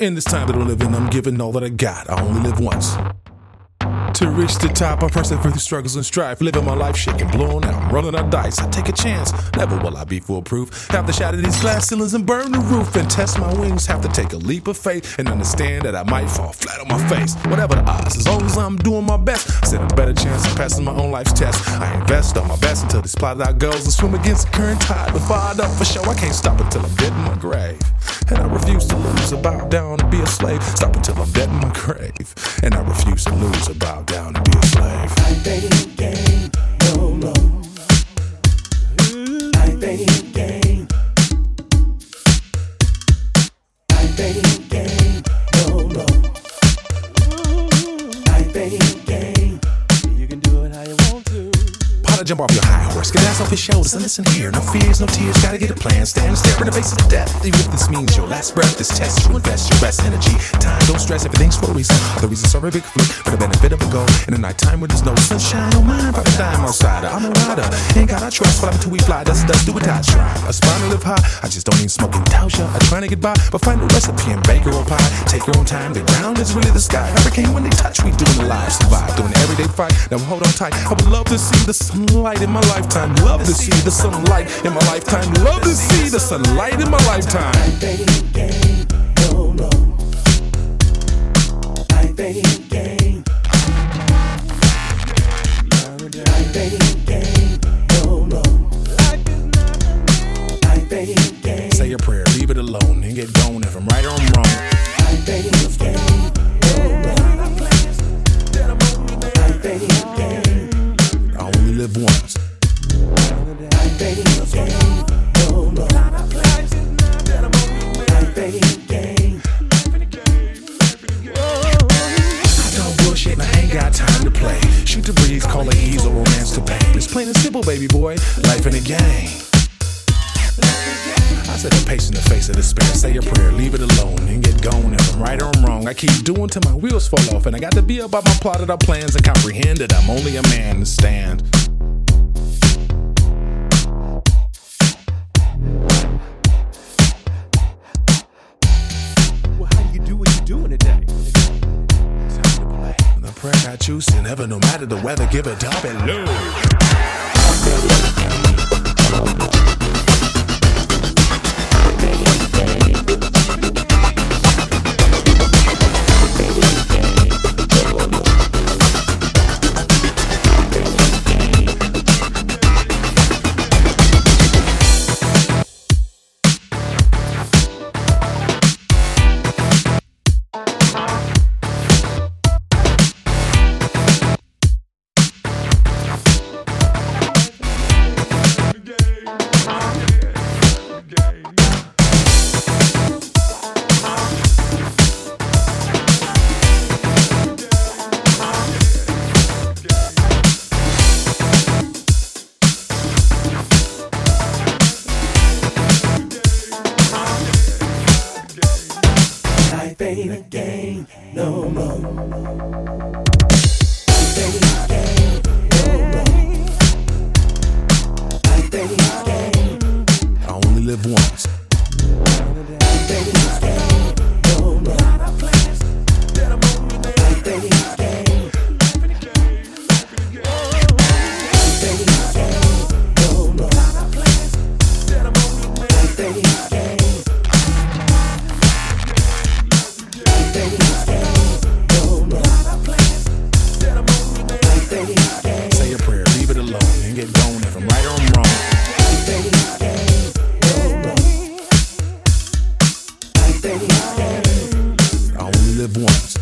In this time that we're living, I'm giving all that I got. I only live once. To reach the top, I persevere through struggles and strife. Living my life shaking, blowing out, rolling out dice. I take a chance, never will I be foolproof. Have to shatter these glass ceilings and burn the roof and test my wings. Have to take a leap of faith and understand that I might fall flat on my face. Whatever the odds, as long as I'm doing my best, I stand a better chance of passing my own life's test. I invest on my best until these plotted out goals and swim against the current tide. But fired up for show, I can't stop until I'm dead in my grave. And I refuse to lose bow down and be a slave. Stop until I'm dead in my grave. And I refuse to lose bow down and be a slave. Ain't game, no, ain't game. Ain't jump off your high horse, get ass off your shoulders, and listen here. No fears, no tears, gotta get a plan. Stand and stare in the face of death. Even if this means your last breath, this test you invest your best energy. Time, don't stress, everything's for a reason. The reasons are a big flip for the benefit of a goal. In the nighttime when there's no sunshine, no mind, the dime outside. I'm a rider, ain't got a trust, but I'm too we fly. Dust, dust, do what I try. Aspire to live high, I just don't need smoking Tausha. I'm trying to get by, but find a recipe and bake your own pie. Take your own time, the ground is really the sky. Hurricane when they touch, we doing the live survive. Doing everyday fight, now hold on tight. I would love to see the sunlight in my lifetime. Love to see the sunlight in my lifetime. Love to see the sunlight in my lifetime. Life ain't a game, no, no. Ain't a game. Ain't a game, no, no. Ain't a game. Say a prayer, leave it alone, and get going if I'm right or I'm wrong. Ain't a game, no, no. Ain't a game. A game. I ain't got time to play. Shoot the breeze, call it ease or romance to pain. It's plain and simple, baby boy. Life in a game. I said, I'm pacing the face of despair. Say a prayer, leave it alone, and get going. If I'm right or I'm wrong, I keep doing till my wheels fall off. And I got to be about my plotted out plans and comprehend that I'm only a man to stand. The prayer got juice and ever, no matter the weather, give it up and low. Ain't a game, no, no. Right or I'm wrong. I only live once.